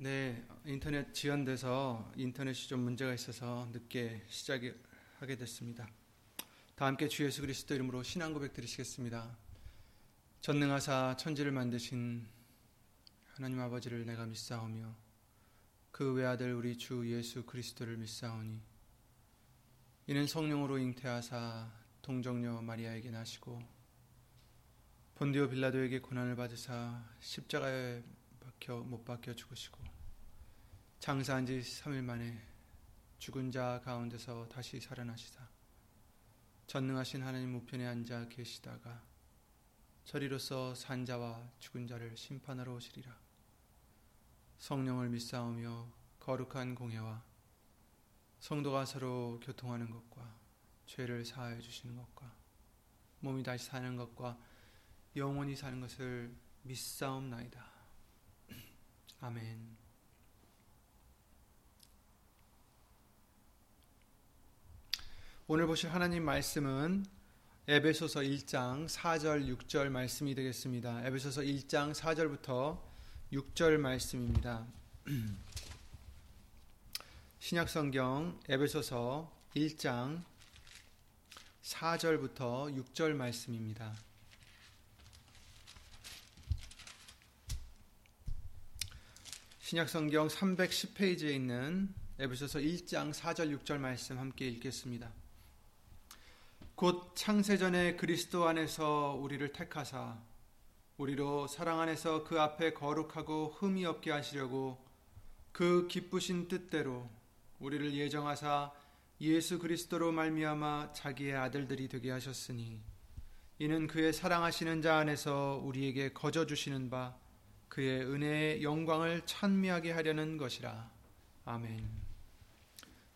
네, 인터넷 지연돼서 인터넷이 좀 문제가 있어서 늦게 시작하게 됐습니다. 다 함께 주 예수 그리스도 이름으로 신앙 고백 드리시겠습니다. 전능하사 천지를 만드신 하나님 아버지를 내가 믿사오며 그 외아들 우리 주 예수 그리스도를 믿사오니 이는 성령으로 잉태하사 동정녀 마리아에게 나시고 본디오 빌라도에게 고난을 받으사 십자가에 박혀 못 박혀 죽으시고 장사한 지 3일 만에 죽은 자 가운데서 다시 살아나시사 전능하신 하나님 우편에 앉아 계시다가 저리로서 산 자와 죽은 자를 심판하러 오시리라 성령을 믿사오며 거룩한 공예와 성도가 서로 교통하는 것과 죄를 사하여 주시는 것과 몸이 다시 사는 것과 영원히 사는 것을 믿사옵나이다. 아멘. 오늘 보실 하나님 말씀은 에베소서 1장 4절 6절 말씀이 되겠습니다. 에베소서 1장 4절부터 6절 말씀입니다. 신약 성경 에베소서 1장 4절부터 6절 말씀입니다. 신약 성경 310페이지에 있는 에베소서 1장 4절 6절 말씀 함께 읽겠습니다. 곧 창세전에 그리스도 안에서 우리를 택하사 우리로 사랑 안에서 그 앞에 거룩하고 흠이 없게 하시려고 그 기쁘신 뜻대로 우리를 예정하사 예수 그리스도로 말미암아 자기의 아들들이 되게 하셨으니 이는 그의 사랑하시는 자 안에서 우리에게 거저 주시는 바 그의 은혜의 영광을 찬미하게 하려는 것이라. 아멘.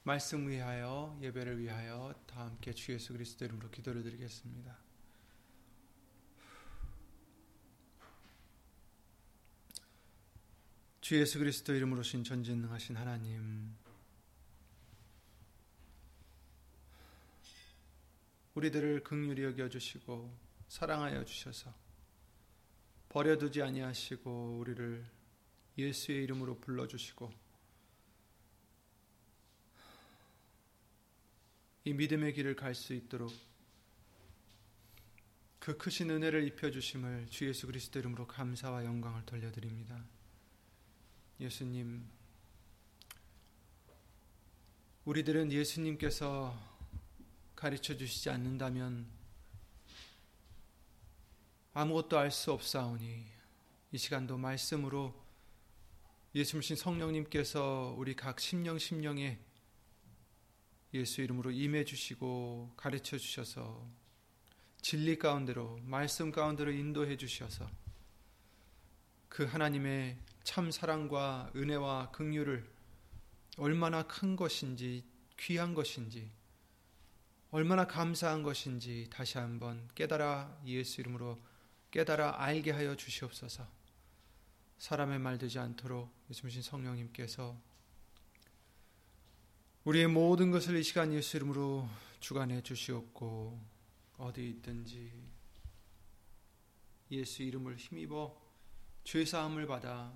말씀 위하여 예배를 위하여 다 함께 주 예수 그리스도 이름으로 기도를 드리겠습니다. 주 예수 그리스도 이름으로 신 전진능하신 하나님 우리들을 극률히 여겨 주시고 사랑하여 주셔서 버려두지 아니하시고 우리를 예수의 이름으로 불러주시고 이 믿음의 길을 갈 수 있도록 그 크신 은혜를 입혀주심을 주 예수 그리스도 이름으로 감사와 영광을 돌려드립니다. 예수님, 우리들은 예수님께서 가르쳐 주시지 않는다면 아무것도 알 수 없사오니 이 시간도 말씀으로 예수님 성령님께서 우리 각 심령 심령에 예수 이름으로 임해 주시고 가르쳐 주셔서 진리 가운데로 말씀 가운데로 인도해 주셔서 그 하나님의 참 사랑과 은혜와 긍휼을 얼마나 큰 것인지 귀한 것인지 얼마나 감사한 것인지 다시 한번 깨달아 예수 이름으로 깨달아 알게 하여 주시옵소서. 사람의 말 되지 않도록 예수님 성령님께서 우리의 모든 것을 이 시간 예수 이름으로 주관해 주시옵고 어디 있든지 예수 이름을 힘입어 죄 사함을 받아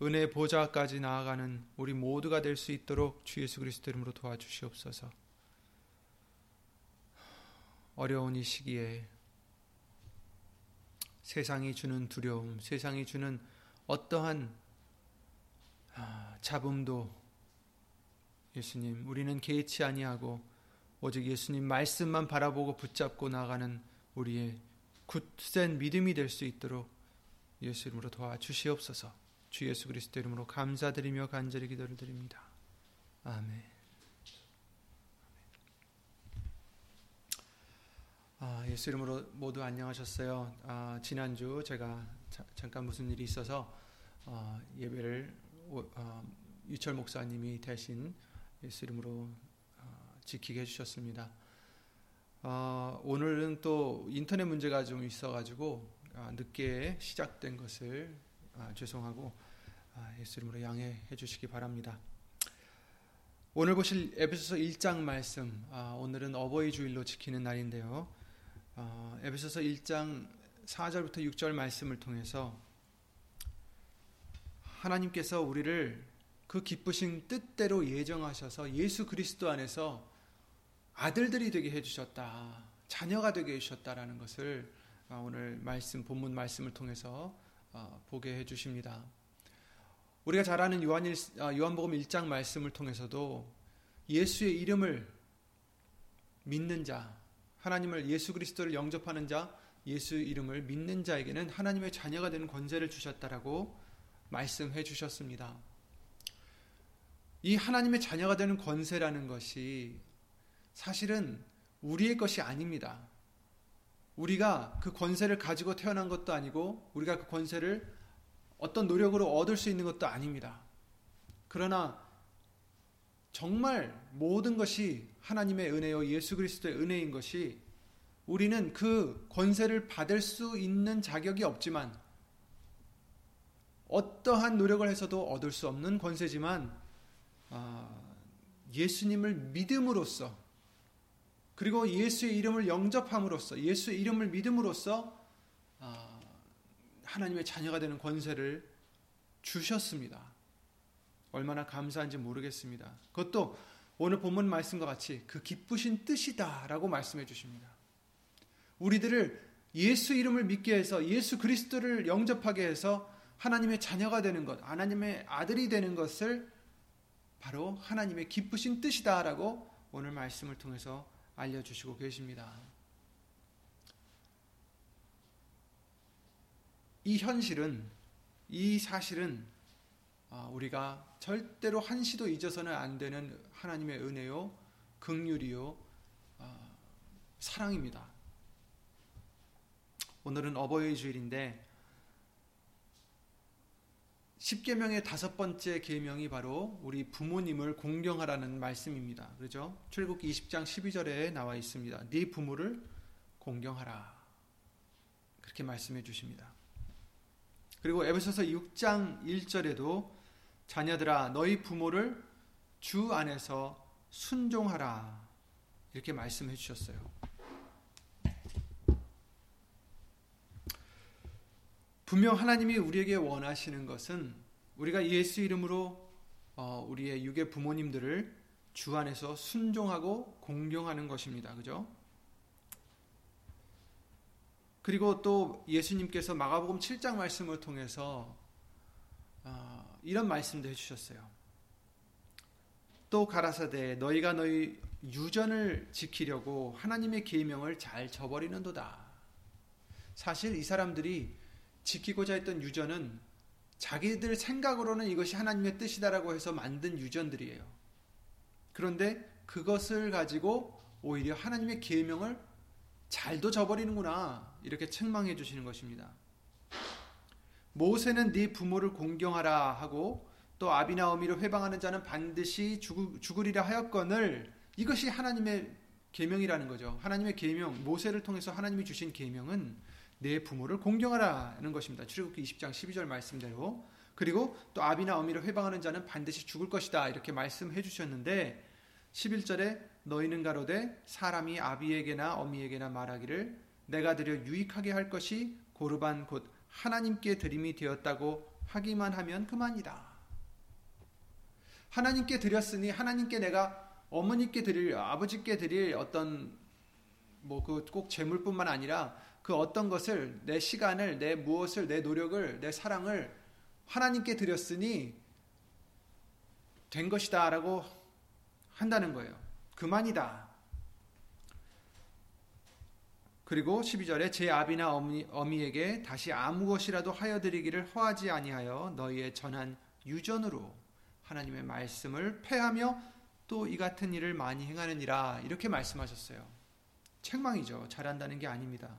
은혜 보좌까지 나아가는 우리 모두가 될 수 있도록 주 예수 그리스도 이름으로 도와주시옵소서. 어려운 이 시기에 세상이 주는 두려움, 세상이 주는 어떠한 아, 잡음도 예수님, 우리는 개의치 아니하고 오직 예수님 말씀만 바라보고 붙잡고 나가는 우리의 굳센 믿음이 될 수 있도록 예수 이름으로 도와주시옵소서. 주 예수 그리스도 이름으로 감사드리며 간절히 기도를 드립니다. 아멘. 아, 예수 이름으로 모두 안녕하셨어요. 아, 지난주 제가 자, 잠깐 무슨 일이 있어서 어, 예배를 어, 유철 목사님이 대신 예수 이름으로 어, 지키게 해주셨습니다. 어, 오늘은 또 인터넷 문제가 좀 있어가지고 아, 늦게 시작된 것을 아, 죄송하고 아, 예수 이름으로 양해해 주시기 바랍니다. 오늘 보실 에베소서 1장 말씀, 오늘은 어버이 주일로 지키는 날인데요. 어, 에베소서 1장 4절부터 6절 말씀을 통해서 하나님께서 우리를 그 기쁘신 뜻대로 예정하셔서 예수 그리스도 안에서 아들들이 되게 해주셨다. 자녀가 되게 해주셨다라는 것을 아, 오늘 말씀, 본문 말씀을 통해서 아, 보게 해주십니다. 우리가 잘 아는 요한 아, 요한복음 1장 말씀을 통해서도 예수의 이름을 믿는 자, 하나님을 예수 그리스도를 영접하는 자, 예수 이름을 믿는 자에게는 하나님의 자녀가 되는 권세를 주셨다라고 말씀해 주셨습니다. 이 하나님의 자녀가 되는 권세라는 것이 사실은 우리의 것이 아닙니다. 우리가 그 권세를 가지고 태어난 것도 아니고 우리가 그 권세를 어떤 노력으로 얻을 수 있는 것도 아닙니다. 그러나 정말 모든 것이 하나님의 은혜요 예수 그리스도의 은혜인 것이 우리는 그 권세를 받을 수 있는 자격이 없지만 어떠한 노력을 해서도 얻을 수 없는 권세지만 아, 예수님을 믿음으로써 그리고 예수의 이름을 영접함으로써 예수의 이름을 믿음으로써 아, 하나님의 자녀가 되는 권세를 주셨습니다. 얼마나 감사한지 모르겠습니다. 그것도 오늘 본문 말씀과 같이 그 기쁘신 뜻이다라고 말씀해 주십니다. 우리들을 예수 이름을 믿게 해서 예수 그리스도를 영접하게 해서 하나님의 자녀가 되는 것, 하나님의 아들이 되는 것을 바로 하나님의 기쁘신 뜻이다라고 오늘 말씀을 통해서 알려주시고 계십니다. 이 현실은, 이 사실은 아, 우리가 절대로 한시도 잊어서는 안 되는 하나님의 은혜요, 극률이요, 아, 사랑입니다. 오늘은 어버이 주일인데 십계명의 다섯 번째 계명이 바로 우리 부모님을 공경하라는 말씀입니다. 그렇죠? 출애굽기 20장 12절에 나와 있습니다. 네 부모를 공경하라. 그렇게 말씀해 주십니다. 그리고 에베소서 6장 1절에도 자녀들아 너희 부모를 주 안에서 순종하라. 이렇게 말씀해 주셨어요. 분명 하나님이 우리에게 원하시는 것은 우리가 예수 이름으로 어, 우리의 육의 부모님들을 주 안에서 순종하고 공경하는 것입니다. 그죠? 그리고 또 예수님께서 마가복음 7장 말씀을 통해서 어, 이런 말씀도 해주셨어요. 또 가라사대 너희가 너희 유전을 지키려고 하나님의 계명을 잘 저버리는도다. 사실 이 사람들이 지키고자 했던 유전은 자기들 생각으로는 이것이 하나님의 뜻이다라고 해서 만든 유전들이에요. 그런데 그것을 가지고 오히려 하나님의 계명을 잘도 저버리는구나 이렇게 책망해 주시는 것입니다. 모세는 네 부모를 공경하라 하고 또 아비나 어미를 회방하는 자는 반드시 죽으 리라 하였거늘 이것이 하나님의 계명이라는 거죠. 하나님의 계명 모세를 통해서 하나님이 주신 계명은 내 부모를 공경하라는 것입니다. 출애굽기 20장 12절 말씀대로 그리고 또 아비나 어미를 회방하는 자는 반드시 죽을 것이다 이렇게 말씀해 주셨는데 11절에 너희는 가로되 사람이 아비에게나 어미에게나 말하기를 내가 드려 유익하게 할 것이 고르반 곧 하나님께 드림이 되었다고 하기만 하면 그만이다. 하나님께 드렸으니 하나님께 내가 어머니께 드릴 아버지께 드릴 어떤 뭐 그 꼭 재물뿐만 아니라 그 어떤 것을 내 시간을 내 무엇을 내 노력을 내 사랑을 하나님께 드렸으니 된 것이다라고 한다는 거예요. 그만이다. 그리고 12절에 제 아비나 어미, 어미에게 다시 아무 것이라도 하여 드리기를 허하지 아니하여 너희의 전한 유전으로 하나님의 말씀을 패하며 또 이 같은 일을 많이 행하느니라 이렇게 말씀하셨어요. 책망이죠. 잘한다는 게 아닙니다.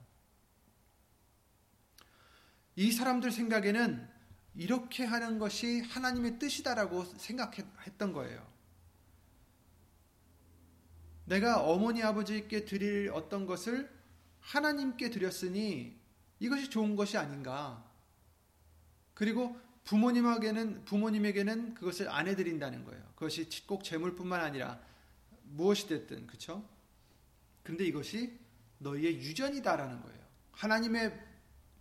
이 사람들 생각에는 이렇게 하는 것이 하나님의 뜻이다라고 생각했던 거예요. 내가 어머니 아버지께 드릴 어떤 것을 하나님께 드렸으니 이것이 좋은 것이 아닌가. 그리고 부모님에게는 부모님에게는 그것을 안 해드린다는 거예요. 그것이 꼭 재물뿐만 아니라 무엇이 됐든 그렇죠. 근데 이것이 너희의 유전이다라는 거예요. 하나님의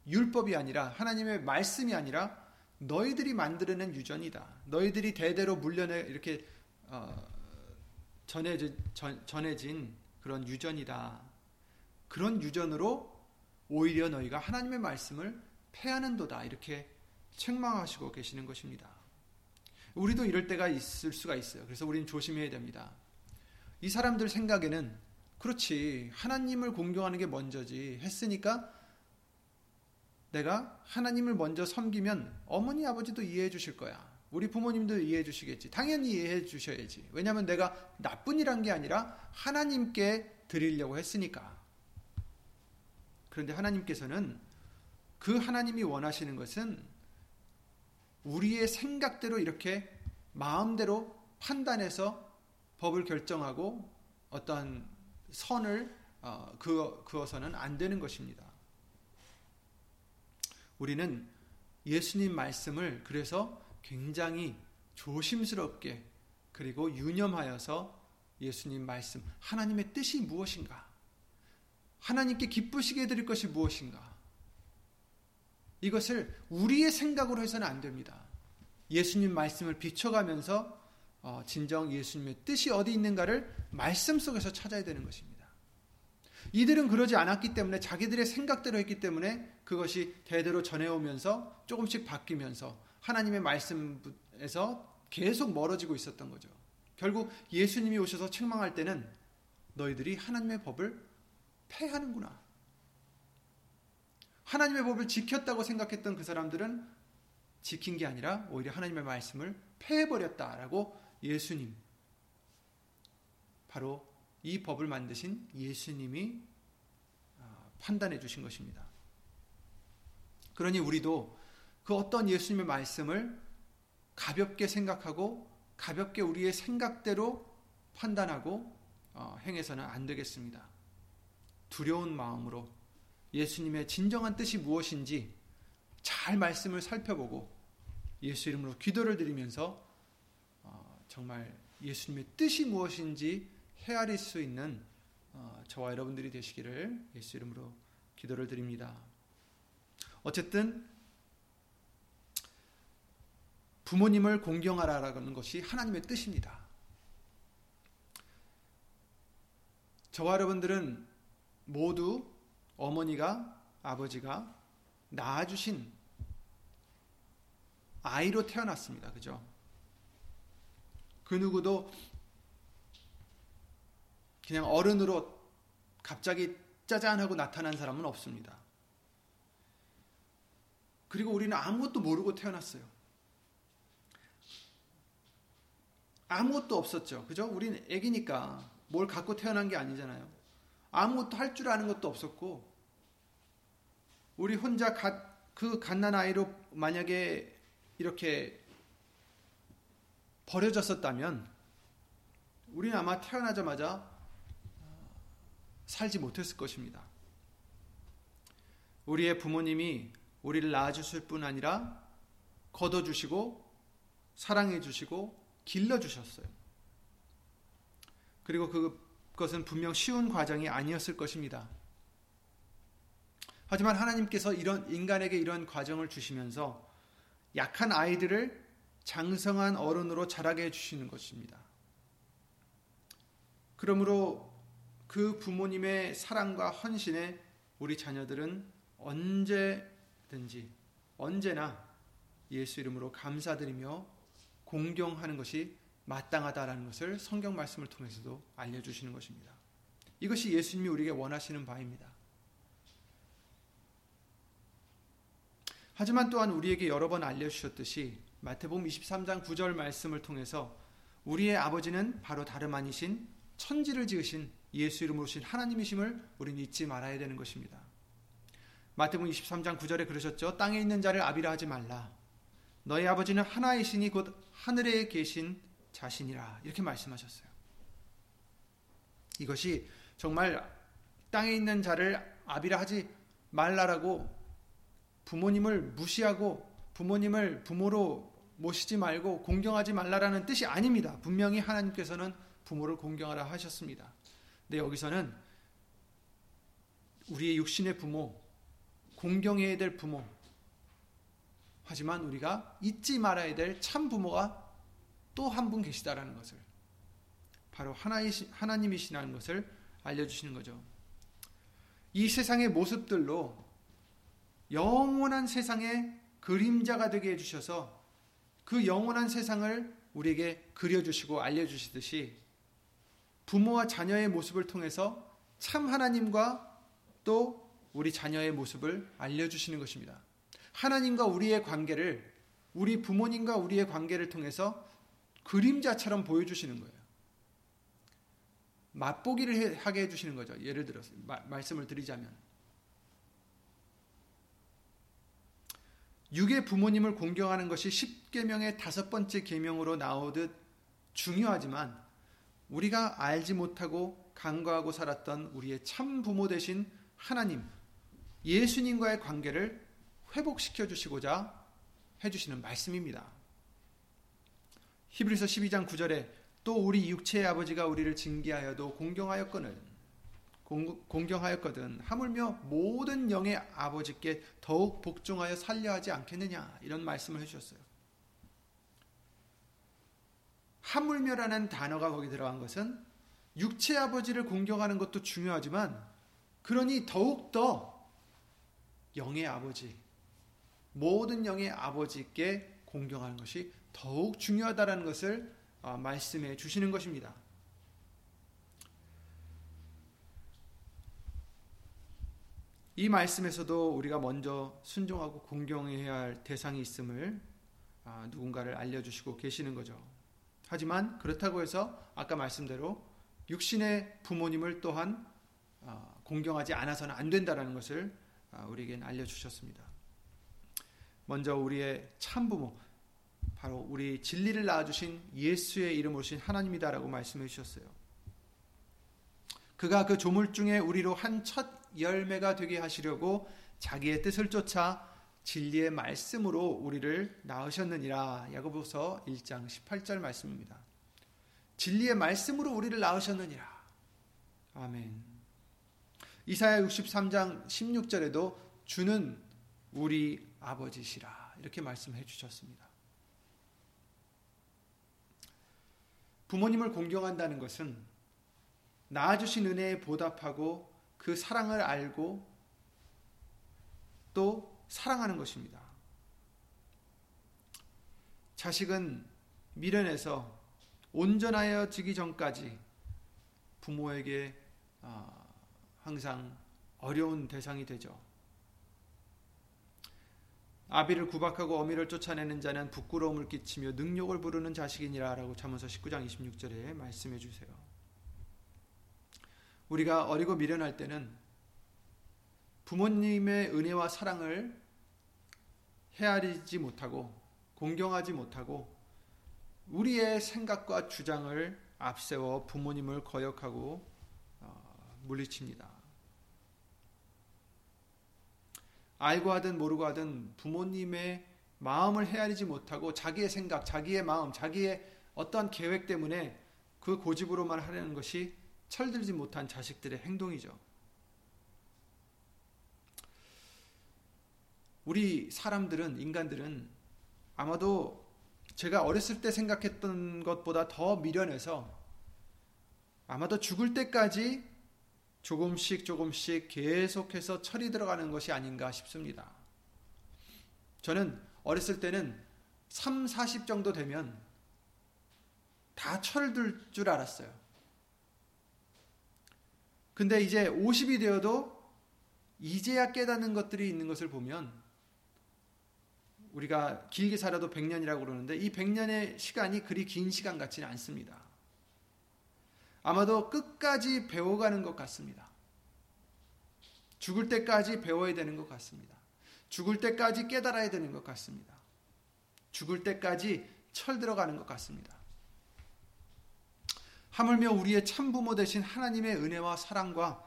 율법이 아니라 하나님의 말씀이 아니라 너희들이 만들어낸 유전이다. 너희들이 대대로 물려내 이렇게 어, 전해진, 전, 전해진 그런 유전이다. 그런 유전으로 오히려 너희가 하나님의 말씀을 패하는도다. 이렇게 책망하시고 계시는 것입니다. 우리도 이럴 때가 있을 수가 있어요. 그래서 우리는 조심해야 됩니다. 이 사람들 생각에는 그렇지 하나님을 공경하는 게 먼저지 했으니까 내가 하나님을 먼저 섬기면 어머니 아버지도 이해해 주실 거야. 우리 부모님도 이해해 주시겠지. 당연히 이해해 주셔야지. 왜냐하면 내가 나쁜이란 게 아니라 하나님께 드리려고 했으니까. 그런데 하나님께서는 그 하나님이 원하시는 것은 우리의 생각대로 이렇게 마음대로 판단해서 법을 결정하고 어떠한 선을 어, 그어, 그어서는 안 되는 것입니다. 우리는 예수님 말씀을 그래서 굉장히 조심스럽게 그리고 유념하여서 예수님 말씀, 하나님의 뜻이 무엇인가? 하나님께 기쁘시게 해드릴 것이 무엇인가? 이것을 우리의 생각으로 해서는 안 됩니다. 예수님 말씀을 비춰가면서 어, 진정 예수님의 뜻이 어디 있는가를 말씀 속에서 찾아야 되는 것입니다. 이들은 그러지 않았기 때문에 자기들의 생각대로 했기 때문에 그것이 대대로 전해오면서 조금씩 바뀌면서 하나님의 말씀에서 계속 멀어지고 있었던 거죠. 결국 예수님이 오셔서 책망할 때는 너희들이 하나님의 법을 패하는구나. 하나님의 법을 지켰다고 생각했던 그 사람들은 지킨 게 아니라 오히려 하나님의 말씀을 패해버렸다라고 예수님, 바로 이 법을 만드신 예수님이 아, 판단해 주신 것입니다. 그러니 우리도 그 어떤 예수님의 말씀을 가볍게 생각하고 가볍게 우리의 생각대로 판단하고 어, 행해서는 안 되겠습니다. 두려운 마음으로 예수님의 진정한 뜻이 무엇인지 잘 말씀을 살펴보고 예수 이름으로 기도를 드리면서 어, 정말 예수님의 뜻이 무엇인지 헤아릴 수 있는 어, 저와 여러분들이 되시기를 예수 이름으로 기도를 드립니다. 어쨌든 부모님을 공경하라라는 것이 하나님의 뜻입니다. 저와 여러분들은 모두 어머니가 아버지가 낳아주신 아이로 태어났습니다. 그죠? 그 누구도 그냥 어른으로 갑자기 짜잔 하고 나타난 사람은 없습니다. 그리고 우리는 아무것도 모르고 태어났어요. 아무것도 없었죠. 그죠? 우리는 애기니까 뭘 갖고 태어난 게 아니잖아요. 아무것도 할 줄 아는 것도 없었고, 우리 혼자 갓, 그 갓난 아이로 만약에 이렇게 버려졌었다면, 우리는 아마 태어나자마자 살지 못했을 것입니다. 우리의 부모님이 우리를 낳아주실 뿐 아니라 걷어주시고, 사랑해주시고, 길러주셨어요. 그리고 그 것은 분명 쉬운 과정이 아니었을 것입니다. 하지만 하나님께서 이런 인간에게 이런 과정을 주시면서 약한 아이들을 장성한 어른으로 자라게 해주시는 것입니다. 그러므로 그 부모님의 사랑과 헌신에 우리 자녀들은 언제든지 언제나 예수 이름으로 감사드리며 공경하는 것이 마땅하다라는 것을 성경 말씀을 통해서도 알려주시는 것입니다. 이것이 예수님이 우리에게 원하시는 바입니다. 하지만 또한 우리에게 여러 번 알려주셨듯이 마태복음 23장 9절 말씀을 통해서 우리의 아버지는 바로 다름 아니신 천지를 지으신 예수 이름으로 오신 하나님이심을 우리는 잊지 말아야 되는 것입니다. 마태복음 23장 9절에 그러셨죠. 땅에 있는 자를 아비라 하지 말라. 너희 아버지는 하나이시니 곧 하늘에 계신 자신이라 이렇게 말씀하셨어요. 이것이 정말 땅에 있는 자를 아비라 하지 말라라고 부모님을 무시하고 부모님을 부모로 모시지 말고 공경하지 말라라는 뜻이 아닙니다. 분명히 하나님께서는 부모를 공경하라 하셨습니다. 근데 여기서는 우리의 육신의 부모, 공경해야 될 부모, 하지만 우리가 잊지 말아야 될 참 부모가 또 한 분 계시다라는 것을 바로 하나님이시라는 것을 알려주시는 거죠. 이 세상의 모습들로 영원한 세상의 그림자가 되게 해주셔서 그 영원한 세상을 우리에게 그려주시고 알려주시듯이 부모와 자녀의 모습을 통해서 참 하나님과 또 우리 자녀의 모습을 알려주시는 것입니다. 하나님과 우리의 관계를 우리 부모님과 우리의 관계를 통해서 그림자처럼 보여주시는 거예요. 맛보기를 하게 해주시는 거죠. 예를 들어서 마, 말씀을 드리자면 육의 부모님을 공경하는 것이 10계명의 다섯 번째 계명으로 나오듯 중요하지만 우리가 알지 못하고 간과하고 살았던 우리의 참 부모 되신 하나님 예수님과의 관계를 회복시켜 주시고자 해 주시는 말씀입니다. 히브리서 12장 9절에 또 우리 육체의 아버지가 우리를 징계하여도 공경하였거늘 공경하였거든 하물며 모든 영의 아버지께 더욱 복종하여 살려 하지 않겠느냐 이런 말씀을 해주셨어요. 하물며라는 단어가 거기 들어간 것은 육체 아버지를 공경하는 것도 중요하지만 그러니 더욱더 영의 아버지 모든 영의 아버지께 공경하는 것이 더욱 중요하다라는 것을 어, 말씀해 주시는 것입니다. 이 말씀에서도 우리가 먼저 순종하고 공경해야 할 대상이 있음을 아, 누군가를 알려주시고 계시는 거죠. 하지만 그렇다고 해서 아까 말씀대로 육신의 부모님을 또한 아, 공경하지 않아서는 안 된다는 것을 아, 우리에게 알려주셨습니다. 먼저 우리의 참부모, 바로 우리 진리를 낳아주신 예수의 이름으로 신 하나님이다라고 말씀해 주셨어요. 그가 그 조물 중에 우리로 한 첫 열매가 되게 하시려고 자기의 뜻을 쫓아 진리의 말씀으로 우리를 낳으셨느니라. 야고보서 1장 18절 말씀입니다. 진리의 말씀으로 우리를 낳으셨느니라. 아멘. 이사야 63장 16절에도 주는 우리 아버지시라. 이렇게 말씀해 주셨습니다. 부모님을 공경한다는 것은 낳아주신 은혜에 보답하고 그 사랑을 알고 또 사랑하는 것입니다. 자식은 미련해서 온전하여지기 전까지 부모에게 아, 항상 어려운 대상이 되죠. 아비를 구박하고 어미를 쫓아내는 자는 부끄러움을 끼치며 능력을 부르는 자식이니라라고 잠언서 19장 26절에 말씀해 주세요. 우리가 어리고 미련할 때는 부모님의 은혜와 사랑을 헤아리지 못하고 공경하지 못하고 우리의 생각과 주장을 앞세워 부모님을 거역하고 어, 물리칩니다. 알고 하든 모르고 하든 부모님의 마음을 헤아리지 못하고 자기의 생각, 자기의 마음, 자기의 어떠한 계획 때문에 그 고집으로만 하려는 것이 철들지 못한 자식들의 행동이죠. 우리 사람들은, 인간들은 아마도 제가 어렸을 때 생각했던 것보다 더 미련해서 아마도 죽을 때까지 조금씩 조금씩 계속해서 철이 들어가는 것이 아닌가 싶습니다. 저는 어렸을 때는 3, 40 정도 되면 다 철들 줄 알았어요. 근데 이제 50이 되어도 이제야 깨닫는 것들이 있는 것을 보면 우리가 길게 살아도 100년이라고 그러는데 이 100년의 시간이 그리 긴 시간 같지는 않습니다. 아마도 끝까지 배워가는 것 같습니다. 죽을 때까지 배워야 되는 것 같습니다. 죽을 때까지 깨달아야 되는 것 같습니다. 죽을 때까지 철 들어가는 것 같습니다. 하물며 우리의 참부모 되신 하나님의 은혜와 사랑과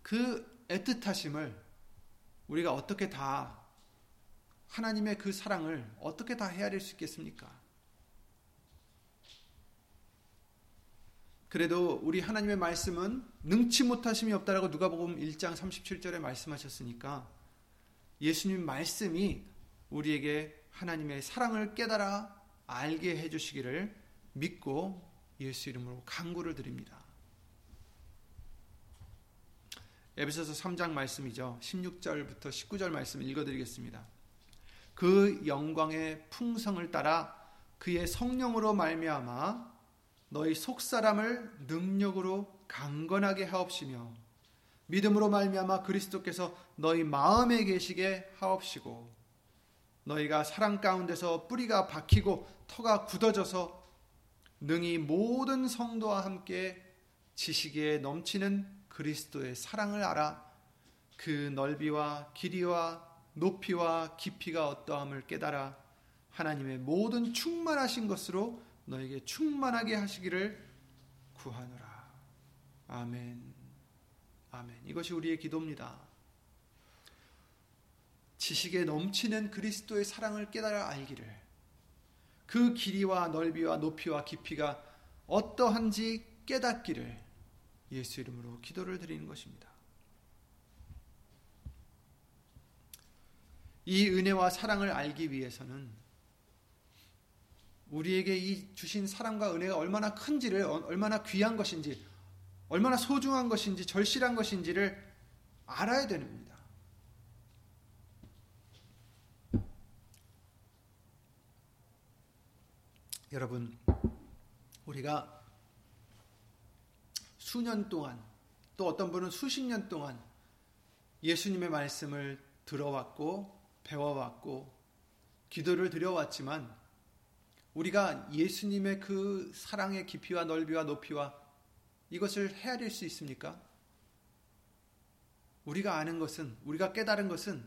그 애틋하심을 우리가 어떻게 다 하나님의 그 사랑을 어떻게 다 헤아릴 수 있겠습니까? 그래도 우리 하나님의 말씀은 능치 못하심이 없다라고 누가복음 1장 37절에 말씀하셨으니까 예수님 말씀이 우리에게 하나님의 사랑을 깨달아 알게 해 주시기를 믿고 예수 이름으로 강구를 드립니다. 에베소서 3장 말씀이죠. 16절부터 19절 말씀 읽어 드리겠습니다. 그 영광의 풍성을 따라 그의 성령으로 말미암아 너희 속사람을 능력으로 강건하게 하옵시며 믿음으로 말미암아 그리스도께서 너희 마음에 계시게 하옵시고 너희가 사랑 가운데서 뿌리가 박히고 터가 굳어져서 능히 모든 성도와 함께 지식에 넘치는 그리스도의 사랑을 알아 그 넓이와 길이와 높이와 깊이가 어떠함을 깨달아 하나님의 모든 충만하신 것으로 너에게 충만하게 하시기를 구하노라. 아멘. 아멘. 이것이 우리의 기도입니다. 지식에 넘치는 그리스도의 사랑을 깨달아 알기를 그 길이와 넓이와 높이와 깊이가 어떠한지 깨닫기를 예수 이름으로 기도를 드리는 것입니다. 이 은혜와 사랑을 알기 위해서는 우리에게 이 주신 사랑과 은혜가 얼마나 큰지를 얼마나 귀한 것인지 얼마나 소중한 것인지 절실한 것인지를 알아야 됩니다. 여러분, 우리가 수년 동안 또 어떤 분은 수십 년 동안 예수님의 말씀을 들어왔고 배워왔고 기도를 드려왔지만 우리가 예수님의 그 사랑의 깊이와 넓이와 높이와 이것을 헤아릴 수 있습니까? 우리가 아는 것은, 우리가 깨달은 것은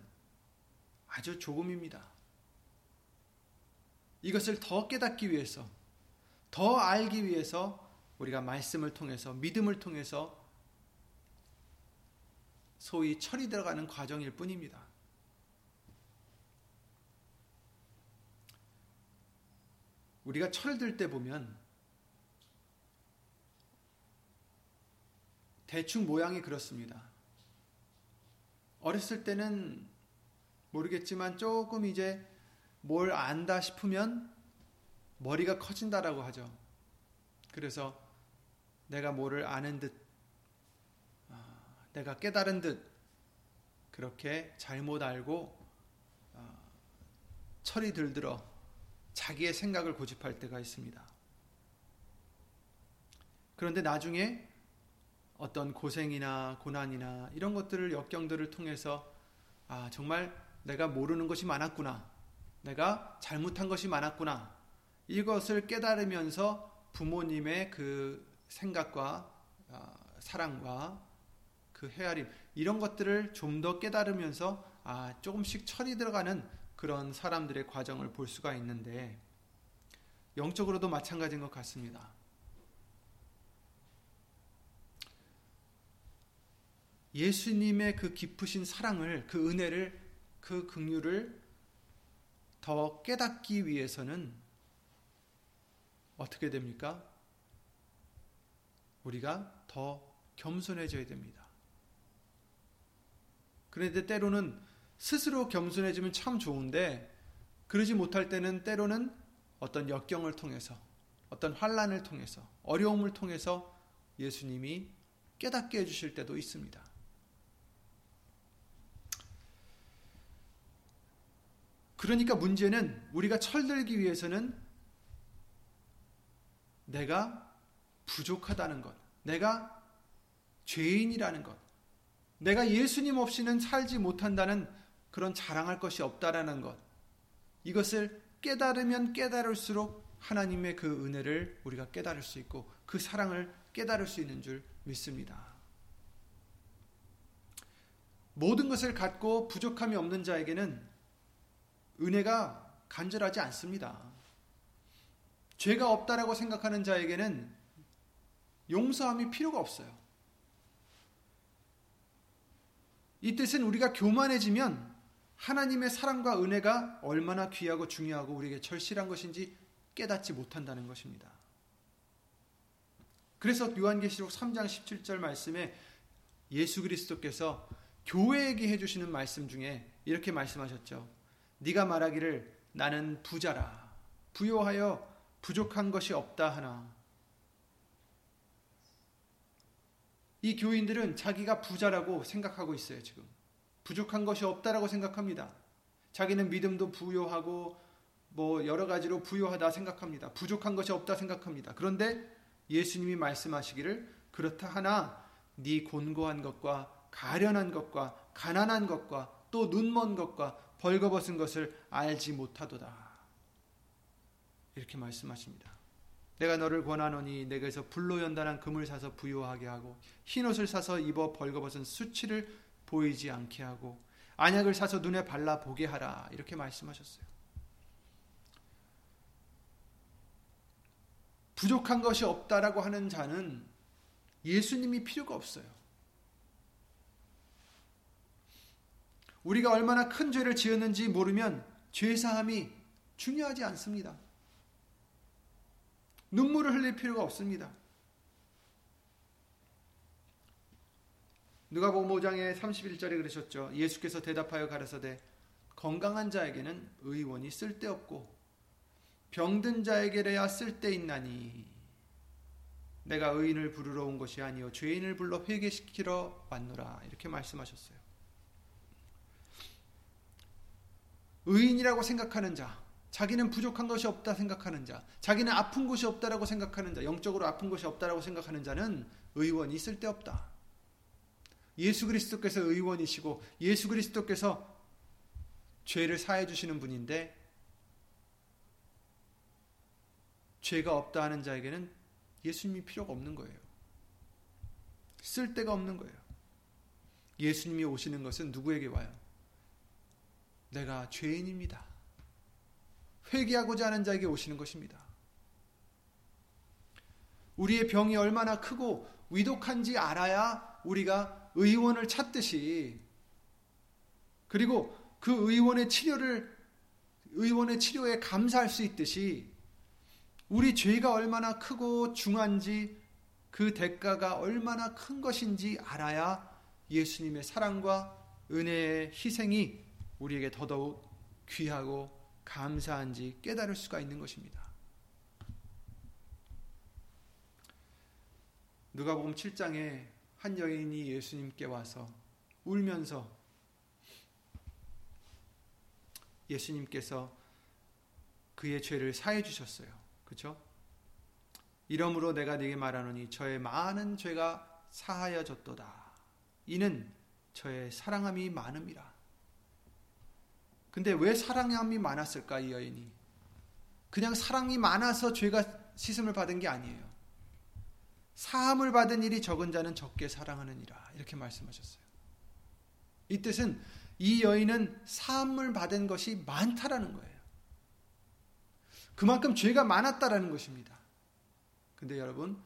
아주 조금입니다. 이것을 더 깨닫기 위해서, 더 알기 위해서 우리가 말씀을 통해서, 믿음을 통해서 소위 철이 들어가는 과정일 뿐입니다. 우리가 철들 때 보면 대충 모양이 그렇습니다. 어렸을 때는 모르겠지만 조금 이제 뭘 안다 싶으면 머리가 커진다라고 하죠. 그래서 내가 뭐를 아는 듯, 아, 내가 깨달은 듯, 그렇게 잘못 알고 아, 철이 들들어 자기의 생각을 고집할 때가 있습니다. 그런데 나중에 어떤 고생이나 고난이나 이런 것들을 역경들을 통해서 아, 정말 내가 모르는 것이 많았구나. 내가 잘못한 것이 많았구나. 이것을 깨달으면서 부모님의 그 생각과 아, 사랑과 그 헤아림 이런 것들을 좀 더 깨달으면서 아, 조금씩 철이 들어가는 그런 사람들의 과정을 볼 수가 있는데 영적으로도 마찬가지인 것 같습니다. 예수님의 그 깊으신 사랑을 그 은혜를 그 긍휼을 더 깨닫기 위해서는 어떻게 됩니까? 우리가 더 겸손해져야 됩니다. 그런데 때로는 스스로 겸손해지면 참 좋은데 그러지 못할 때는 때로는 어떤 역경을 통해서 어떤 환란을 통해서 어려움을 통해서 예수님이 깨닫게 해주실 때도 있습니다. 그러니까 문제는 우리가 철들기 위해서는 내가 부족하다는 것, 내가 죄인이라는 것, 내가 예수님 없이는 살지 못한다는 그런 자랑할 것이 없다라는 것. 이것을 깨달으면 깨달을수록 하나님의 그 은혜를 우리가 깨달을 수 있고 그 사랑을 깨달을 수 있는 줄 믿습니다. 모든 것을 갖고 부족함이 없는 자에게는 은혜가 간절하지 않습니다. 죄가 없다라고 생각하는 자에게는 용서함이 필요가 없어요. 이 뜻은 우리가 교만해지면 하나님의 사랑과 은혜가 얼마나 귀하고 중요하고 우리에게 절실한 것인지 깨닫지 못한다는 것입니다. 그래서 요한계시록 3장 17절 말씀에 예수 그리스도께서 교회에게 해주시는 말씀 중에 이렇게 말씀하셨죠. 네가 말하기를 나는 부자라 부요하여 부족한 것이 없다 하나 이 교인들은 자기가 부자라고 생각하고 있어요 지금 부족한 것이 없다라고 생각합니다 자기는 믿음도 부요하고 뭐 여러 가지로 부요하다 생각합니다 부족한 것이 없다 생각합니다 그런데 예수님이 말씀하시기를 그렇다 하나 네 곤고한 것과 가련한 것과 가난한 것과 또 눈먼 것과 벌거벗은 것을 알지 못하도다. 이렇게 말씀하십니다. 내가 너를 권하노니 내게서 불로 연단한 금을 사서 부유하게 하고 흰 옷을 사서 입어 벌거벗은 수치를 보이지 않게 하고 안약을 사서 눈에 발라 보게 하라 이렇게 말씀하셨어요. 부족한 것이 없다라고 하는 자는 예수님이 필요가 없어요. 우리가 얼마나 큰 죄를 지었는지 모르면 죄사함이 중요하지 않습니다. 눈물을 흘릴 필요가 없습니다. 누가복음 5장의 31절에 그러셨죠. 예수께서 대답하여 가라사대 건강한 자에게는 의원이 쓸데없고 병든 자에게래야 쓸데있나니 내가 의인을 부르러 온 것이 아니요 죄인을 불러 회개시키러 왔노라 이렇게 말씀하셨어요. 의인이라고 생각하는 자, 자기는 부족한 것이 없다 생각하는 자, 자기는 아픈 곳이 없다라고 생각하는 자, 영적으로 아픈 것이 없다라고 생각하는 자는 의원이 쓸데없다. 예수 그리스도께서 의원이시고 예수 그리스도께서 죄를 사해 주시는 분인데 죄가 없다 하는 자에게는 예수님이 필요가 없는 거예요. 쓸데가 없는 거예요. 예수님이 오시는 것은 누구에게 와요? 내가 죄인입니다. 회개하고자 하는 자에게 오시는 것입니다. 우리의 병이 얼마나 크고 위독한지 알아야 우리가 의원을 찾듯이 그리고 그 의원의 치료를 의원의 치료에 감사할 수 있듯이 우리 죄가 얼마나 크고 중한지 그 대가가 얼마나 큰 것인지 알아야 예수님의 사랑과 은혜의 희생이 우리에게 더더욱 귀하고 감사한지 깨달을 수가 있는 것입니다. 누가복음 7장에 한 여인이 예수님께 와서 울면서 예수님께서 그의 죄를 사해 주셨어요. 그렇죠? 이러므로 내가 네게 말하노니 저의 많은 죄가 사하여졌도다. 이는 저의 사랑함이 많음이라. 근데 왜 사랑함이 많았을까 이 여인이? 그냥 사랑이 많아서 죄가 씻음을 받은 게 아니에요. 사함을 받은 일이 적은 자는 적게 사랑하느니라 이렇게 말씀하셨어요. 이 뜻은 이 여인은 사함을 받은 것이 많다라는 거예요. 그만큼 죄가 많았다라는 것입니다. 근데 여러분,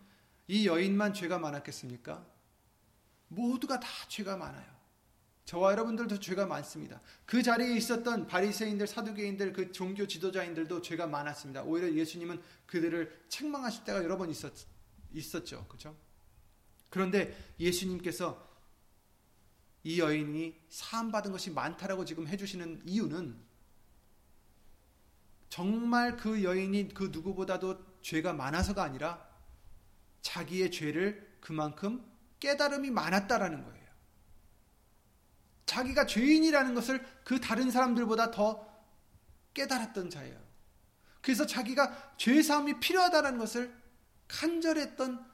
이 여인만 죄가 많았겠습니까? 모두가 다 죄가 많아요. 저와 여러분들도 죄가 많습니다. 그 자리에 있었던 바리새인들, 사두개인들, 그 종교 지도자인들도 죄가 많았습니다. 오히려 예수님은 그들을 책망하실 때가 여러 번 있었, 있었죠. 그렇죠? 그런데 예수님께서 이 여인이 사함 받은 것이 많다라고 지금 해 주시는 이유는 정말 그 여인이 그 누구보다도 죄가 많아서가 아니라 자기의 죄를 그만큼 깨달음이 많았다라는 거예요. 자기가 죄인이라는 것을 그 다른 사람들보다 더 깨달았던 자예요. 그래서 자기가 죄 사함이 필요하다는 것을 간절했던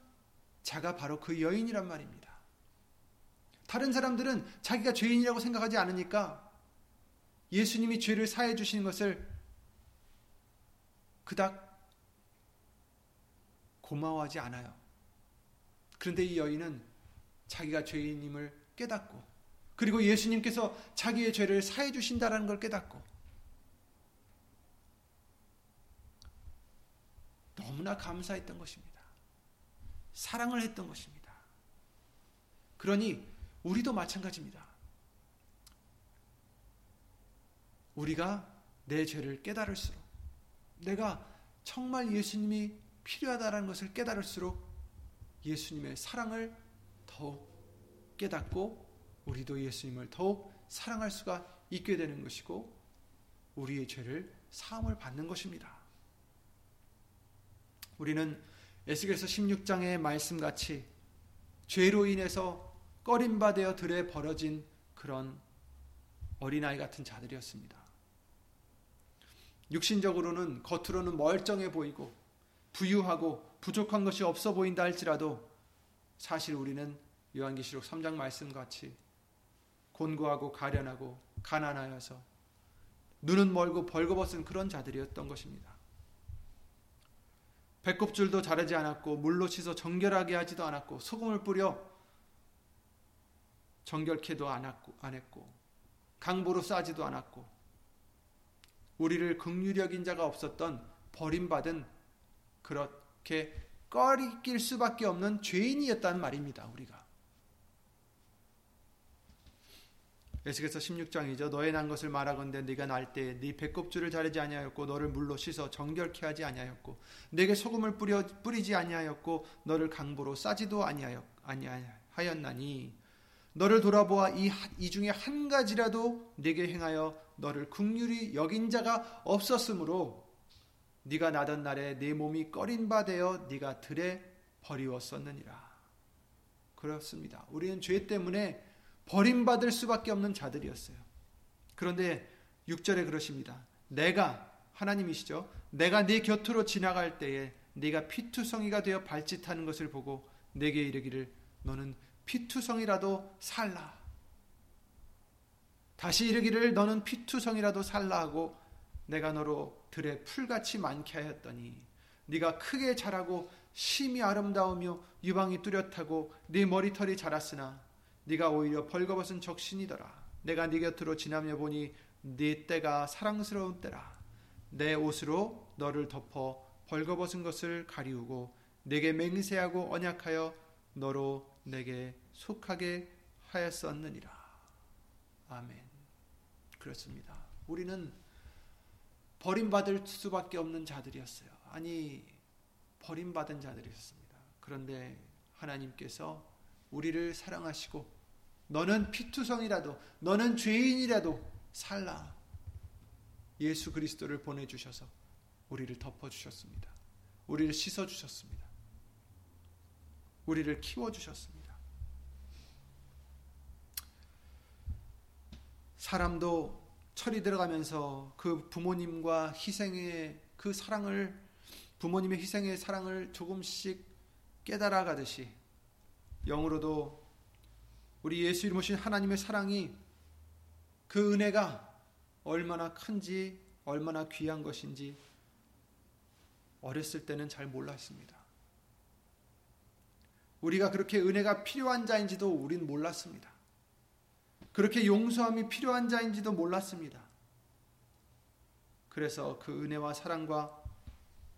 자가 바로 그 여인이란 말입니다. 다른 사람들은 자기가 죄인이라고 생각하지 않으니까 예수님이 죄를 사해 주시는 것을 그닥 고마워하지 않아요. 그런데 이 여인은 자기가 죄인임을 깨닫고 그리고 예수님께서 자기의 죄를 사해 주신다라는 걸 깨닫고 너무나 감사했던 것입니다. 사랑을 했던 것입니다. 그러니 우리도 마찬가지입니다. 우리가 내 죄를 깨달을수록 내가 정말 예수님이 필요하다는 것을 깨달을수록 예수님의 사랑을 더욱 깨닫고 우리도 예수님을 더욱 사랑할 수가 있게 되는 것이고 우리의 죄를 사함을 받는 것입니다. 우리는 에스겔서 16장의 말씀같이 죄로 인해서 꺼림바되어 들에 벌어진 그런 어린아이 같은 자들이었습니다. 육신적으로는 겉으로는 멀쩡해 보이고 부유하고 부족한 것이 없어 보인다 할지라도 사실 우리는 요한계시록 3장 말씀 같이 곤고하고 가련하고 가난하여서 눈은 멀고 벌거벗은 그런 자들이었던 것입니다. 배꼽줄도 자르지 않았고 물로 씻어 정결하게 하지도 않았고 소금을 뿌려 정결케도 안 했고 강보로 싸지도 않았고 우리를 여긴 자가 없었던 버림받은 그렇게 꺼리낄 수밖에 없는 죄인이었단 말입니다. 우리가 에스겔서 16장이죠. 너의 난 것을 말하건대 네가 날때네 배꼽줄을 자르지 아니하였고 너를 물로 씻어 정결케 하지 아니하였고 내게 소금을 뿌려 뿌리지 아니하였고 너를 강보로 싸지도 아니하였 아니하였나니 너를 돌아보아 이, 이 중에 한 가지라도 네게 행하여 너를 국률이 여긴 자가 없었으므로 네가 나던 날에 네 몸이 꺼린 바 되어 네가 들에 버리웠었느니라. 그렇습니다. 우리는 죄 때문에 버림받을 수밖에 없는 자들이었어요. 그런데 6절에 그러십니다. 내가 하나님이시죠. 내가 네 곁으로 지나갈 때에 네가 피투성이가 되어 발짓하는 것을 보고 내게 이르기를 너는 피투성이라도 살라. 다시 이르기를 너는 피투성이라도 살라 하고 내가 너로 들에 풀같이 많게 하였더니 네가 크게 자라고 심이 아름다우며 유방이 뚜렷하고 네 머리털이 자랐으나 네가 오히려 벌거벗은 적신이더라. 내가 네 곁으로 지나며 보니 네 때가 사랑스러운 때라. 내 옷으로 너를 덮어 벌거벗은 것을 가리우고 내게 맹세하고 언약하여 너로 내게 속하게 하였었느니라. 아멘. 그렇습니다. 우리는 버림받을 수밖에 없는 자들이었어요. 아니, 버림받은 자들이었습니다. 그런데 하나님께서 우리를 사랑하시고 너는 피투성이라도 너는 죄인이라도 살라. 예수 그리스도를 보내 주셔서 우리를 덮어 주셨습니다. 우리를 씻어 주셨습니다. 우리를 키워 주셨습니다. 사람도 철이 들어가면서 그 부모님과 희생의 그 사랑을 부모님의 희생의 사랑을 조금씩 깨달아 가듯이 영으로도 우리 예수 이름 오신 하나님의 사랑이 그 은혜가 얼마나 큰지 얼마나 귀한 것인지 어렸을 때는 잘 몰랐습니다. 우리가 그렇게 은혜가 필요한 자인지도 우린 몰랐습니다. 그렇게 용서함이 필요한 자인지도 몰랐습니다. 그래서 그 은혜와 사랑과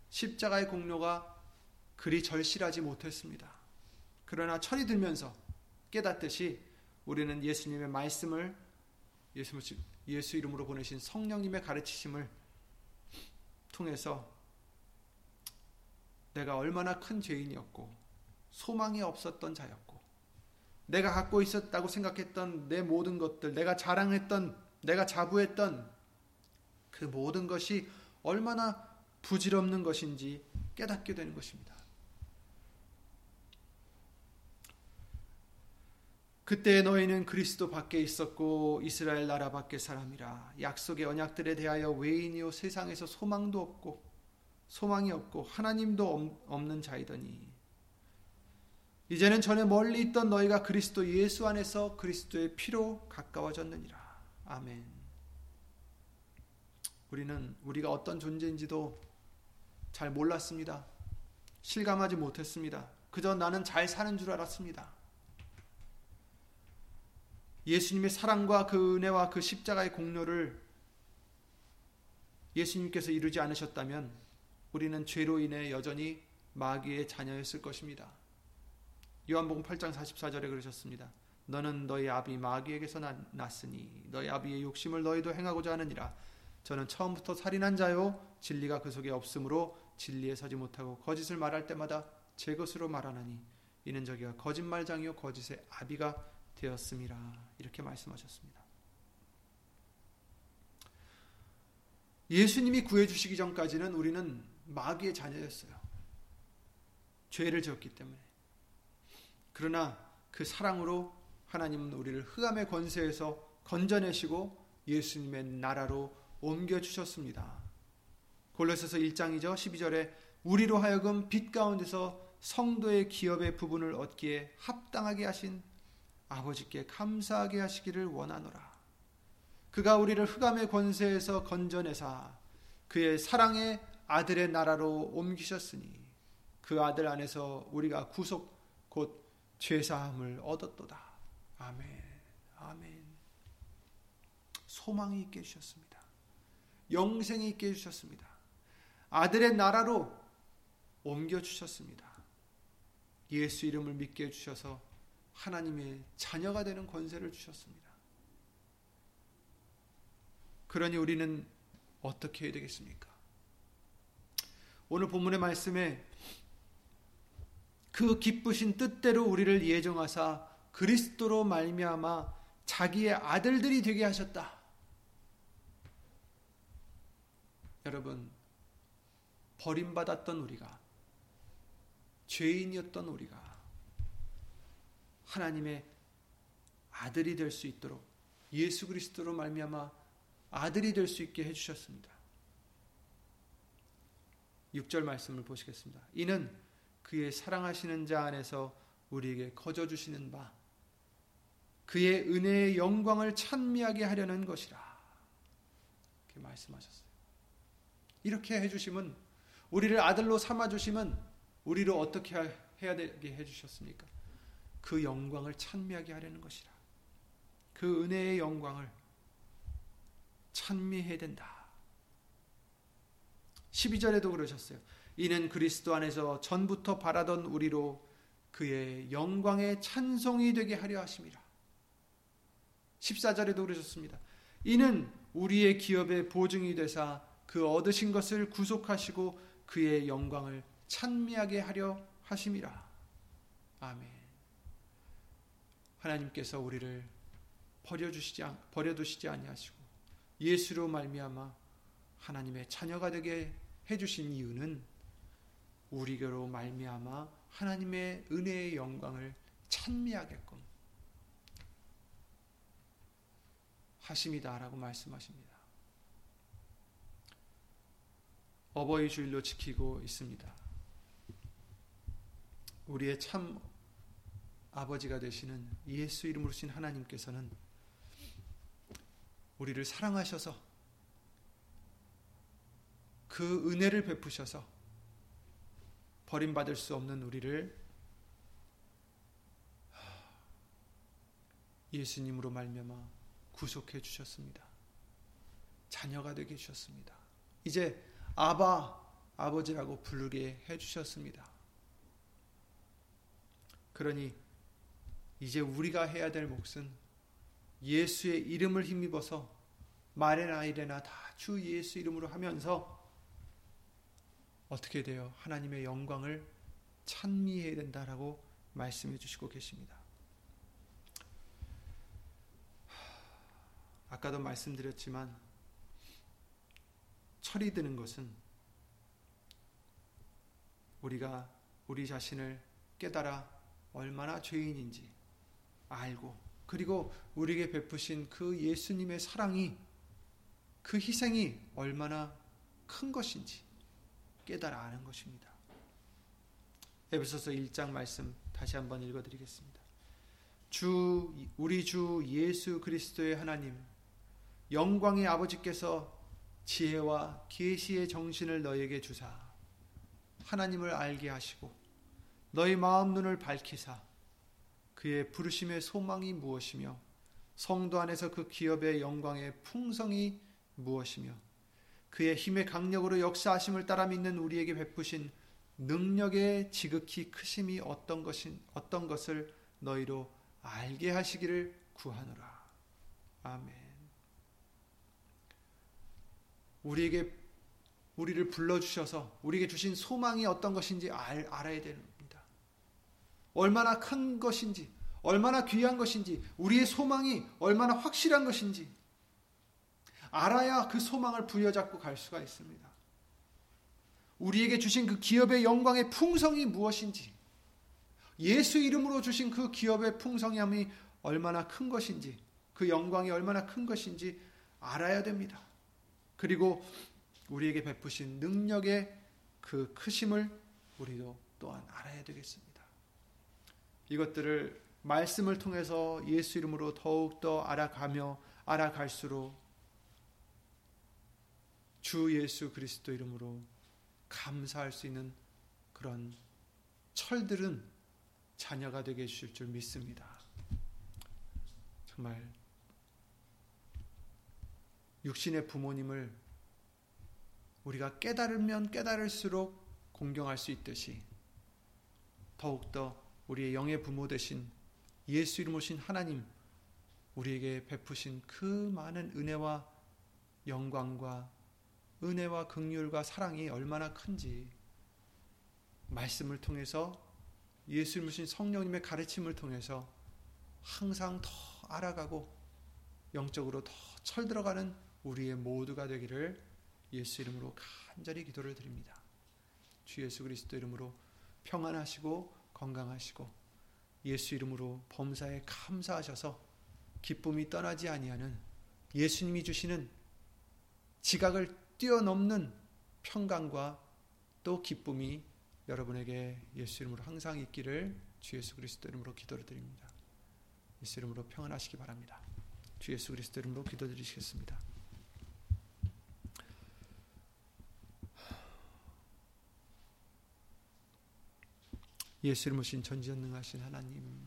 십자가의 공로가 그리 절실하지 못했습니다. 그러나 철이 들면서 깨닫듯이 우리는 예수님의 말씀을 예수, 이름으로 보내신 성령님의 가르치심을 통해서 내가 얼마나 큰 죄인이었고 소망이 없었던 자였고 내가 갖고 있었다고 생각했던 내 모든 것들 내가 자랑했던 내가 자부했던 그 모든 것이 얼마나 부질없는 것인지 깨닫게 되는 것입니다. 그때 너희는 그리스도 밖에 있었고 이스라엘 나라 밖에 사람이라 약속의 언약들에 대하여 외인이요 세상에서 소망도 없고 소망이 없고 하나님도 없는 자이더니 이제는 전에 멀리 있던 너희가 그리스도 예수 안에서 그리스도의 피로 가까워졌느니라 아멘. 우리는 우리가 어떤 존재인지도 잘 몰랐습니다. 실감하지 못했습니다. 그저 나는 잘 사는 줄 알았습니다. 예수님의 사랑과 그 은혜와 그 십자가의 공로를 예수님께서 이루지 않으셨다면 우리는 죄로 인해 여전히 마귀의 자녀였을 것입니다. 요한복음 8장 44절에 그러셨습니다. 너는 너희 아비 마귀에게서 났으니 너희 아비의 욕심을 너희도 행하고자 하느니라. 저는 처음부터 살인한 자요 진리가 그 속에 없으므로 진리에 서지 못하고 거짓을 말할 때마다 제 것으로 말하나니 이는 저기가 거짓말장이요 거짓의 아비가 되었음이라 이렇게 말씀하셨습니다. 예수님이 구해주시기 전까지는 우리는 마귀의 자녀였어요. 죄를 지었기 때문에. 그러나 그 사랑으로 하나님은 우리를 흑암의 권세에서 건져내시고 예수님의 나라로 옮겨주셨습니다. 골로새서 1장이죠. 12절에 우리로 하여금 빛 가운데서 성도의 기업의 부분을 얻기에 합당하게 하신 아버지께 감사하게 하시기를 원하노라. 그가 우리를 흑암의 권세에서 건져내사 그의 사랑의 아들의 나라로 옮기셨으니 그 아들 안에서 우리가 구속 곧 죄사함을 얻었도다. 아멘. 아멘. 소망이 있게 해주셨습니다. 영생이 있게 해주셨습니다. 아들의 나라로 옮겨 주셨습니다. 예수 이름을 믿게 해주셔서 하나님의 자녀가 되는 권세를 주셨습니다. 그러니 우리는 어떻게 해야 되겠습니까? 오늘 본문의 말씀에 그 기쁘신 뜻대로 우리를 예정하사 그리스도로 말미암아 자기의 아들들이 되게 하셨다. 여러분 버림받았던 우리가 죄인이었던 우리가 하나님의 아들이 될 수 있도록 예수 그리스도로 말미암아 아들이 될 수 있게 해 주셨습니다. 6절 말씀을 보시겠습니다. 이는 그의 사랑하시는 자 안에서 우리에게 거저 주시는 바 그의 은혜의 영광을 찬미하게 하려는 것이라. 이렇게 말씀하셨어요. 이렇게 해 주시면 우리를 아들로 삼아 주시면 우리를 어떻게 해야 되게 해 주셨습니까? 그 영광을 찬미하게 하려는 것이라. 그 은혜의 영광을 찬미해야 된다. 12절에도 그러셨어요. 이는 그리스도 안에서 전부터 바라던 우리로 그의 영광의 찬송이 되게 하려 하심이라. 14절에도 그러셨습니다. 이는 우리의 기업의 보증이 되사 그 얻으신 것을 구속하시고 그의 영광을 찬미하게 하려 하심이라. 아멘. 하나님께서 우리를 버려주시지 버려두시지 아니하시고 예수로 말미암아 하나님의 자녀가 되게 해주신 이유는 우리로 말미암아 하나님의 은혜의 영광을 찬미하게끔 하심이다라고 말씀하십니다. 어버이 주일로 지키고 있습니다. 우리의 참 아버지가 되시는 예수 이름으로 신 하나님께서는 우리를 사랑하셔서 그 은혜를 베푸셔서 버림받을 수 없는 우리를 예수님으로 말미암아 구속해 주셨습니다. 자녀가 되게 해주셨습니다. 이제 아바 아버지라고 부르게 해 주셨습니다. 그러니 이제 우리가 해야 될 몫은 예수의 이름을 힘입어서 말에나 이래나 다 주 예수 이름으로 하면서 어떻게 돼요? 하나님의 영광을 찬미해야 된다라고 말씀해 주시고 계십니다. 아까도 말씀드렸지만 철이 드는 것은 우리가 우리 자신을 깨달아 얼마나 죄인인지 알고 그리고 우리에게 베푸신 그 예수님의 사랑이 그 희생이 얼마나 큰 것인지 깨달아 아는 것입니다. 에베소서 1장 말씀 다시 한번 읽어 드리겠습니다. 주 우리 주 예수 그리스도의 하나님 영광의 아버지께서 지혜와 계시의 정신을 너에게 주사 하나님을 알게 하시고 너희 마음 눈을 밝히사 그의 부르심의 소망이 무엇이며 성도 안에서 그 기업의 영광의 풍성이 무엇이며 그의 힘의 강력으로 역사하심을 따라 믿는 우리에게 베푸신 능력의 지극히 크심이 어떤 것인 어떤 것을 너희로 알게 하시기를 구하노라. 아멘. 우리에게 우리를 불러 주셔서 우리에게 주신 소망이 어떤 것인지 알, 알아야 됩니다. 얼마나 큰 것인지, 얼마나 귀한 것인지, 우리의 소망이 얼마나 확실한 것인지 알아야 그 소망을 부여잡고 갈 수가 있습니다. 우리에게 주신 그 기업의 영광의 풍성이 무엇인지, 예수 이름으로 주신 그 기업의 풍성함이 얼마나 큰 것인지, 그 영광이 얼마나 큰 것인지 알아야 됩니다. 그리고 우리에게 베푸신 능력의 그 크심을 우리도 또한 알아야 되겠습니다. 이것들을 말씀을 통해서 예수 이름으로 더욱더 알아가며 알아갈수록 주 예수 그리스도 이름으로 감사할 수 있는 그런 철들은 자녀가 되게 해주실 줄 믿습니다. 정말 육신의 부모님을 우리가 깨달으면 깨달을수록 공경할 수 있듯이 더욱더 우리의 영의 부모 되신 예수 이름 오신 하나님 우리에게 베푸신 그 많은 은혜와 영광과 은혜와 긍휼과 사랑이 얼마나 큰지 말씀을 통해서 예수 이름 오신 성령님의 가르침을 통해서 항상 더 알아가고 영적으로 더 철들어가는 우리의 모두가 되기를 예수 이름으로 간절히 기도를 드립니다. 주 예수 그리스도 이름으로 평안하시고 건강하시고 예수 이름으로 범사에 감사하셔서 기쁨이 떠나지 아니하는 예수님이 주시는 지각을 뛰어넘는 평강과 또 기쁨이 여러분에게 예수 이름으로 항상 있기를 주 예수 그리스도 이름으로 기도를 드립니다. 예수 이름으로 평안하시기 바랍니다. 주 예수 그리스도 이름으로 기도드리시겠습니다. 예수 이름 오신 전지전능하신 하나님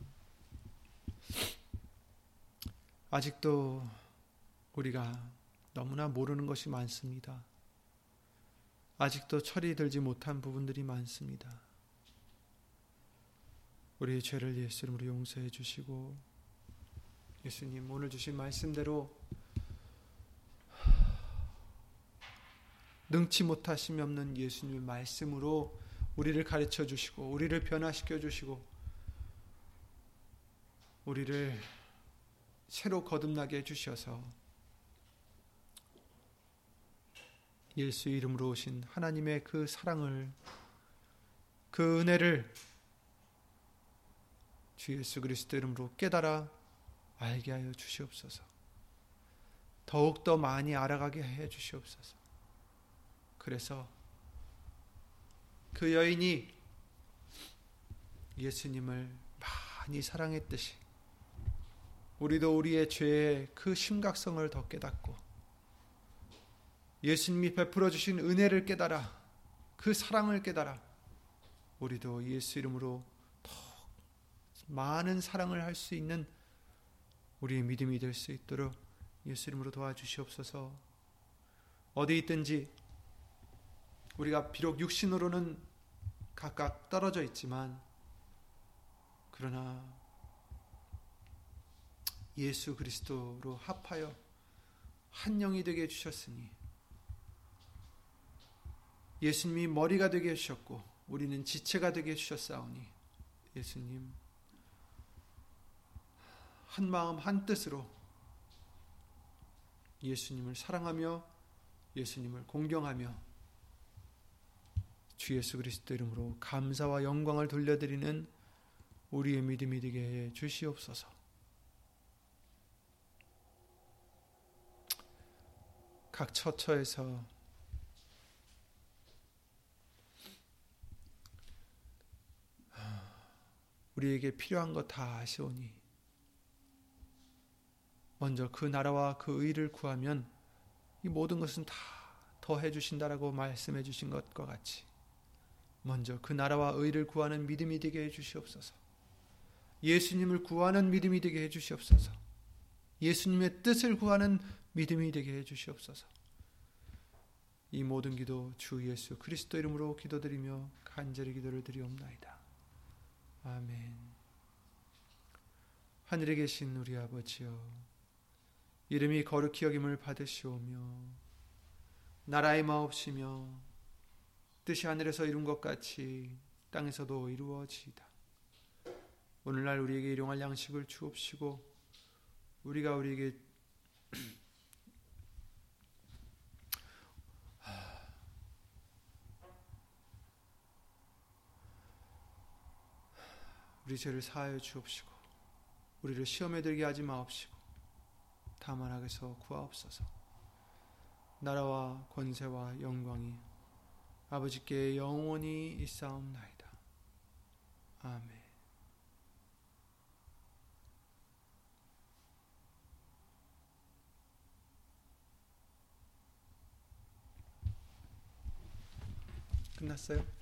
아직도 우리가 너무나 모르는 것이 많습니다. 아직도 철이 들지 못한 부분들이 많습니다. 우리의 죄를 예수 이름으로 용서해 주시고 예수님 오늘 주신 말씀대로 능치 못하심이 없는 예수님의 말씀으로 우리를 가르쳐 주시고 우리를 변화시켜 주시고 우리를 새로 거듭나게 해 주셔서 예수 이름으로 오신 하나님의 그 사랑을 그 은혜를 주 예수 그리스도 이름으로 깨달아 알게 하여 주시옵소서. 더욱더 많이 알아가게 해 주시옵소서. 그래서 그 여인이 예수님을 많이 사랑했듯이 우리도 우리의 죄의 그 심각성을 더 깨닫고 예수님이 베풀어 주신 은혜를 깨달아 그 사랑을 깨달아 우리도 예수 이름으로 더 많은 사랑을 할 수 있는 우리의 믿음이 될 수 있도록 예수 이름으로 도와주시옵소서. 어디 있든지 우리가 비록 육신으로는 각각 떨어져 있지만 그러나 예수 그리스도로 합하여 한 영이 되게 해주셨으니 예수님이 머리가 되게 해주셨고 우리는 지체가 되게 해주셨사오니 예수님 한 마음 한 뜻으로 예수님을 사랑하며 예수님을 공경하며 주 예수 그리스도 이름으로 감사와 영광을 돌려드리는 우리의 믿음이 되게 해 주시옵소서. 각 처처에서 우리에게 필요한 것 다 아시오니 먼저 그 나라와 그 의를 구하면 이 모든 것은 다 더해 주신다라고 말씀해 주신 것과 같이 먼저 그 나라와 의를 구하는 믿음이 되게 해 주시옵소서. 예수님을 구하는 믿음이 되게 해 주시옵소서. 예수님의 뜻을 구하는 믿음이 되게 해 주시옵소서. 이 모든 기도 주 예수 그리스도 이름으로 기도드리며 간절히 기도를 드리옵나이다. 아멘. 하늘에 계신 우리 아버지여 이름이 거룩히 여김을 받으시오며 나라의 마옵시며 뜻이 하늘에서 이룬 것 같이 땅에서도 이루어지이다. 오늘날 우리에게 일용할 양식을 주옵시고 우리가 우리에게 우리 죄를 사하여 주옵시고 우리를 시험에 들게 하지 마옵시고 다만 악에서 구하옵소서 나라와 권세와 영광이 아버지께 영원히 있사옵나이다. 아멘. 끝났어요?